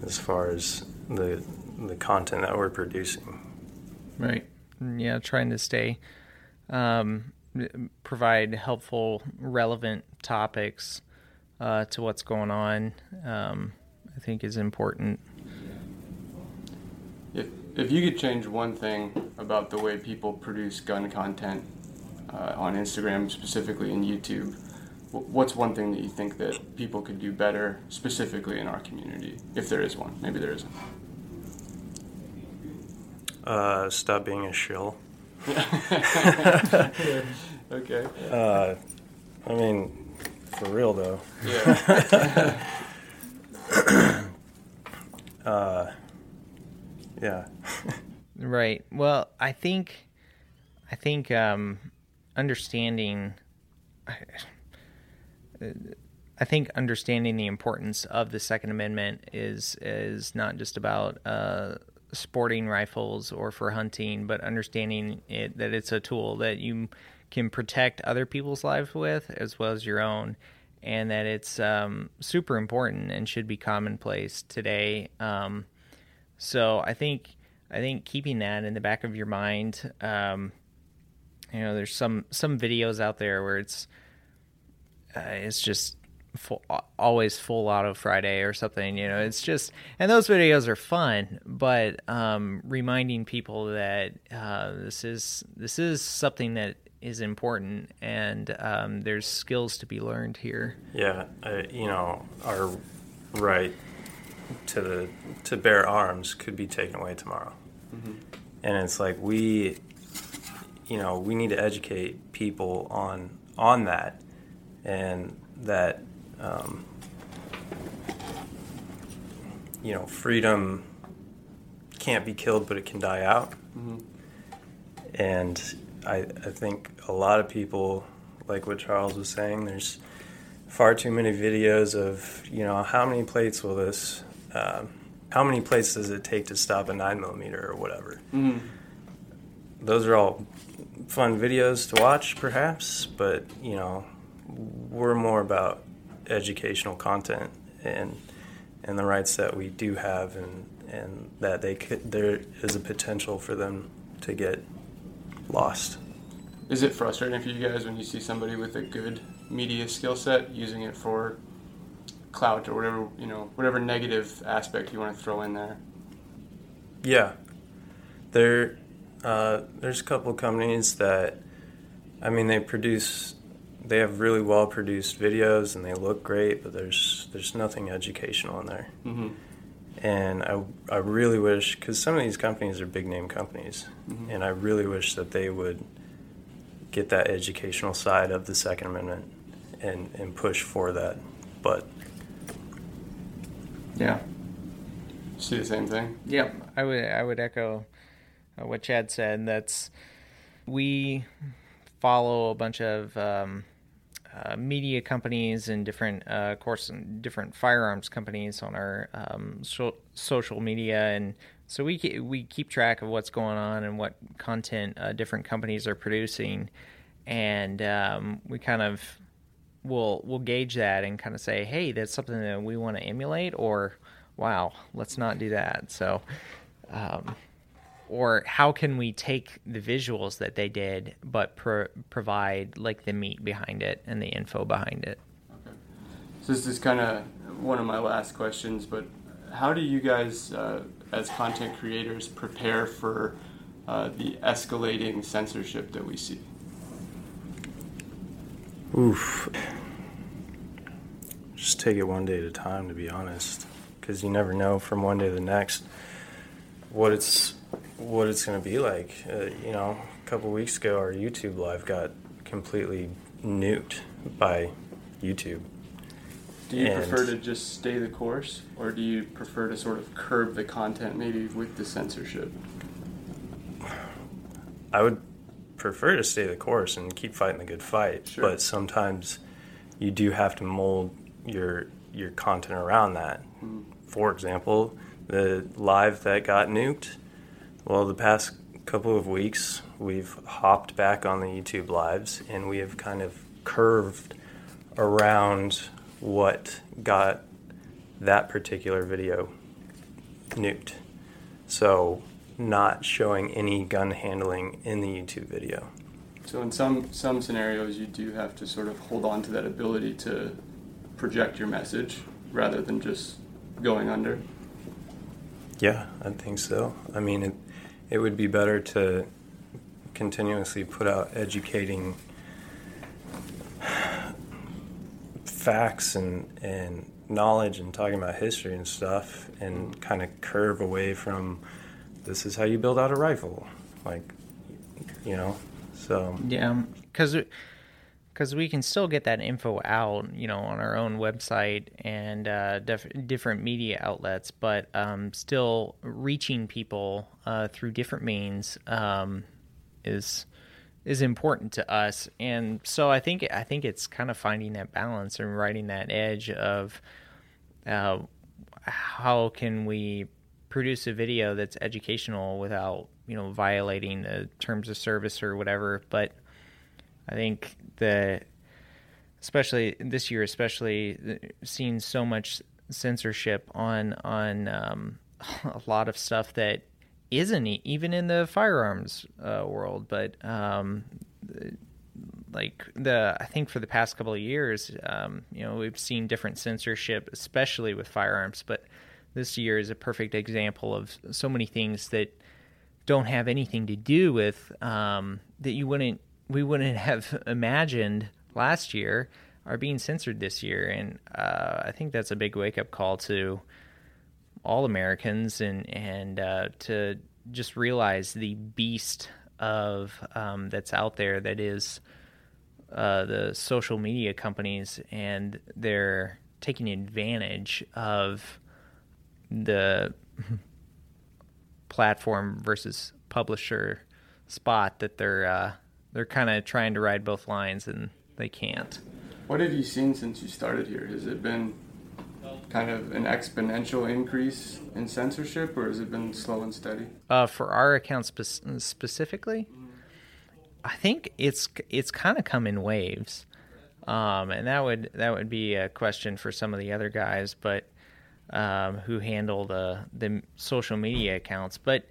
as far as the the content that we're producing. Right. Yeah, trying to stay, um, provide helpful, relevant topics uh, to what's going on. Um, I think is important. If you could change one thing about the way people produce gun content uh, on Instagram, specifically in YouTube, what's one thing that you think that people could do better, specifically in our community, if there is one? Maybe there isn't. Uh, stop being a shill. okay. Uh, I mean, for real though. Yeah. uh, yeah. Right. Well, I think, I think um, understanding. I think understanding the importance of the Second Amendment is is not just about uh, sporting rifles or for hunting, but understanding it that it's a tool that you can protect other people's lives with as well as your own, and that it's um, super important and should be commonplace today. Um, so I think I think keeping that in the back of your mind, um, you know, there's some some videos out there where it's uh, it's just full, always full auto Friday or something. You know, it's just and those videos are fun, but um, reminding people that uh, this is this is something that is important and um, there's skills to be learned here. Yeah, uh, you know, our right to the to bear arms could be taken away tomorrow, mm-hmm. and it's like we, you know, we need to educate people on on that, and that um, you know, freedom can't be killed, but it can die out. Mm-hmm. And I, I think a lot of people, like what Charles was saying, there's far too many videos of, you know, how many plates will this, um, how many plates does it take to stop a 9 millimeter or whatever. Mm-hmm. Those are all fun videos to watch, perhaps, but, you know, we're more about educational content and and the rights that we do have and and that they could there is a potential for them to get lost. Is it frustrating for you guys when you see somebody with a good media skill set using it for clout or whatever you know whatever negative aspect you want to throw in there? Yeah, there uh, there's a couple companies that I mean they produce they have really well produced videos and they look great, but there's there's nothing educational in there. Mm-hmm. And I, I really wish because some of these companies are big name companies, mm-hmm. and I really wish that they would get that educational side of the Second Amendment and and push for that. But yeah, see the same thing. Yep, I would I would echo uh, what Chad said. That's we follow a bunch of um, uh, media companies and different, uh, of course, different firearms companies on our um, so- social media, and so we ke- we keep track of what's going on and what content uh, different companies are producing, and um, we kind of will we'll gauge that and kind of say, hey, that's something that we want to emulate, or wow, let's not do that. So. Um, or how can we take the visuals that they did but pro- provide like the meat behind it and the info behind it okay so this is kind of one of my last questions but how do you guys uh, as content creators prepare for uh, the escalating censorship that we see oof just take it one day at a time to be honest because you never know from one day to the next what it's what it's going to be like. Uh, you know, a couple weeks ago, our YouTube live got completely nuked by YouTube. Do you and prefer to just stay the course, or do you prefer to sort of curb the content, maybe with the censorship? I would prefer to stay the course and keep fighting the good fight, sure. but sometimes you do have to mold your your content around that. Mm-hmm. For example, the live that got nuked well, the past couple of weeks, we've hopped back on the YouTube lives and we have kind of curved around what got that particular video nuked. So, not showing any gun handling in the YouTube video. So, in some some scenarios, you do have to sort of hold on to that ability to project your message rather than just going under. Yeah, I think so. I mean, it, it would be better to continuously put out educating facts and, and knowledge and talking about history and stuff and kind of curve away from this is how you build out a rifle like you know so. Yeah because because we can still get that info out, you know, on our own website and uh, def- different media outlets, but um, still reaching people uh, through different means um, is is important to us, and so I think I think it's kind of finding that balance and riding that edge of uh, how can we produce a video that's educational without you know violating the terms of service or whatever. But I think the especially this year, especially seeing so much censorship on on um, a lot of stuff that isn't even in the firearms uh, world, but um, like the I think for the past couple of years, um, you know, we've seen different censorship, especially with firearms. But this year is a perfect example of so many things that don't have anything to do with um, that you wouldn't we wouldn't have imagined last year are being censored this year, and uh, I think that's a big wake up call to all Americans and and uh, to just realize the beast of um, that's out there that is uh, the social media companies, and they're taking advantage of the platform versus publisher spot that they're uh, they're kind of trying to ride both lines and they can't. What have you seen since you started here? Has it been kind of an exponential increase in censorship, or has it been slow and steady? Uh, for our account spe- specifically, I think it's it's kind of come in waves, um, and that would that would be a question for some of the other guys, but um, who handle the the social media accounts. But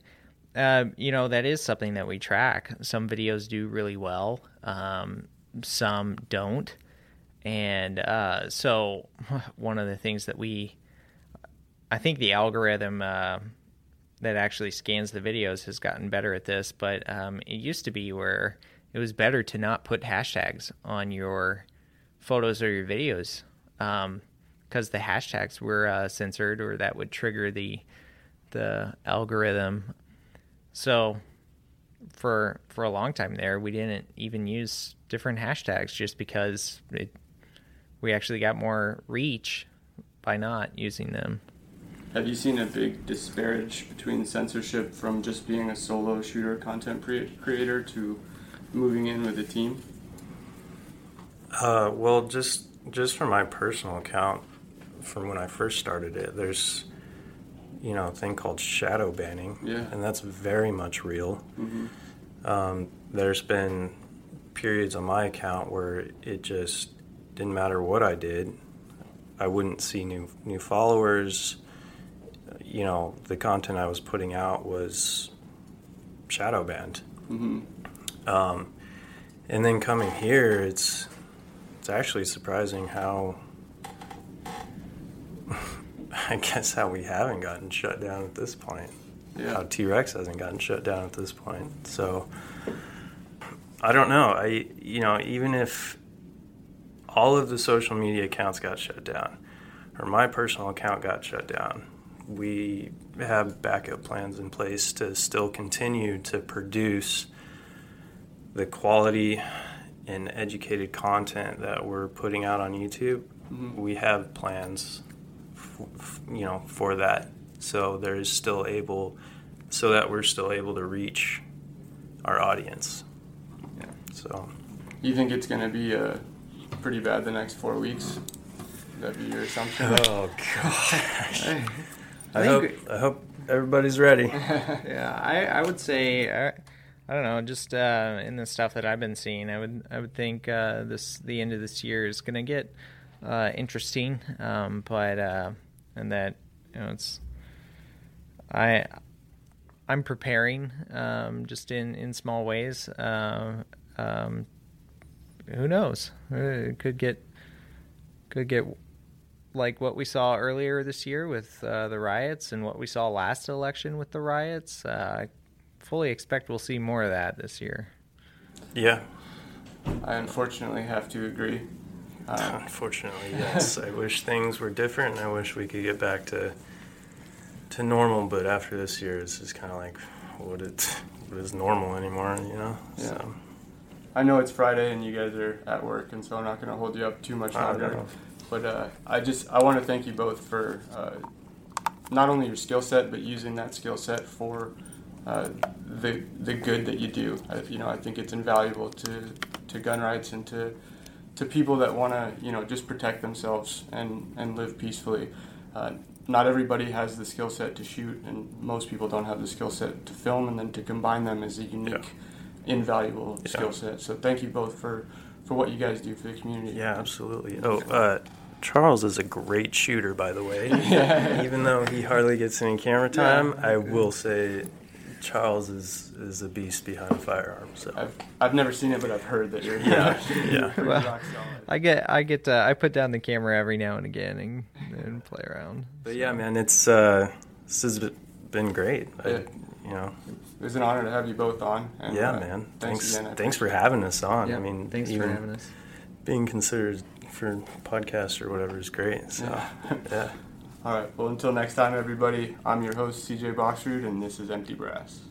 uh, you know that is something that we track. Some videos do really well, um, some don't and uh, so, one of the things that we, I think the algorithm uh, that actually scans the videos has gotten better at this, but um, it used to be where it was better to not put hashtags on your photos or your videos because the hashtags were uh, censored or that would trigger the the algorithm. So for for a long time there, we didn't even use different hashtags just because it we actually got more reach by not using them. Have you seen a big disparage between censorship from just being a solo shooter content creator to moving in with a team? Uh, well, just just for my personal account, from when I first started it, there's you know a thing called shadow banning, yeah. and that's very much real. Mm-hmm. Um, there's been periods on my account where it just didn't matter what I did. I wouldn't see new new followers. You know, the content I was putting out was shadow banned. Mm-hmm. Um, and then coming here, it's it's actually surprising how I guess how we haven't gotten shut down at this point. Yeah. How T Rex hasn't gotten shut down at this point. So I don't know. I you know even if all of the social media accounts got shut down, or my personal account got shut down. We have backup plans in place to still continue to produce the quality and educated content that we're putting out on YouTube. Mm-hmm. We have plans, you know, for that. So there is still able, so that we're still able to reach our audience. Yeah. So. You think it's going to be a pretty bad the next four weeks. That'd be your assumption. Oh gosh. I, I hope I hope everybody's ready. yeah, I, I would say I, uh, I don't know, just uh, in the stuff that I've been seeing, I would I would think uh, this the end of this year is going to get uh, interesting, um, but uh, and that you know it's I I'm preparing um, just in in small ways. Uh, um, who knows? Uh, it could get could get like what we saw earlier this year with uh, the riots and what we saw last election with the riots. Uh, I fully expect we'll see more of that this year. Yeah. I unfortunately have to agree. Um, unfortunately, yes. I wish things were different, and I wish we could get back to to normal. But after this year, it's just kind of like what it what is normal anymore, you know? Yeah. So. I know it's Friday and you guys are at work, and so I'm not going to hold you up too much longer. But uh, I just I want to thank you both for uh, not only your skill set, but using that skill set for uh, the the good that you do. I, you know, I think it's invaluable to to gun rights and to to people that want to you know just protect themselves and and live peacefully. Uh, not everybody has the skill set to shoot, and most people don't have the skill set to film, and then to combine them is a unique, invaluable Yeah. skill set. So thank you both for for what you guys do for the community. Yeah, absolutely. Oh, uh, Charles is a great shooter, by the way. Yeah. Even though he hardly gets any camera time, Yeah. I will say Charles is, is a beast behind a firearm. So I've I've never seen it, but I've heard that you're Yeah, yeah. Well. I get I get uh, I put down the camera every now and again and, and play around. But yeah, man, it's uh, this has been great. I, Yeah. you know, It was an honor to have you both on. And, yeah, uh, man. Thanks, Thanks, again. Thanks for having us on. I mean, thanks even for having us. being considered for podcast or whatever is great. So Yeah. yeah. All right. Well, until next time, everybody. I'm your host, CJ Boxroot, and this is Empty Brass.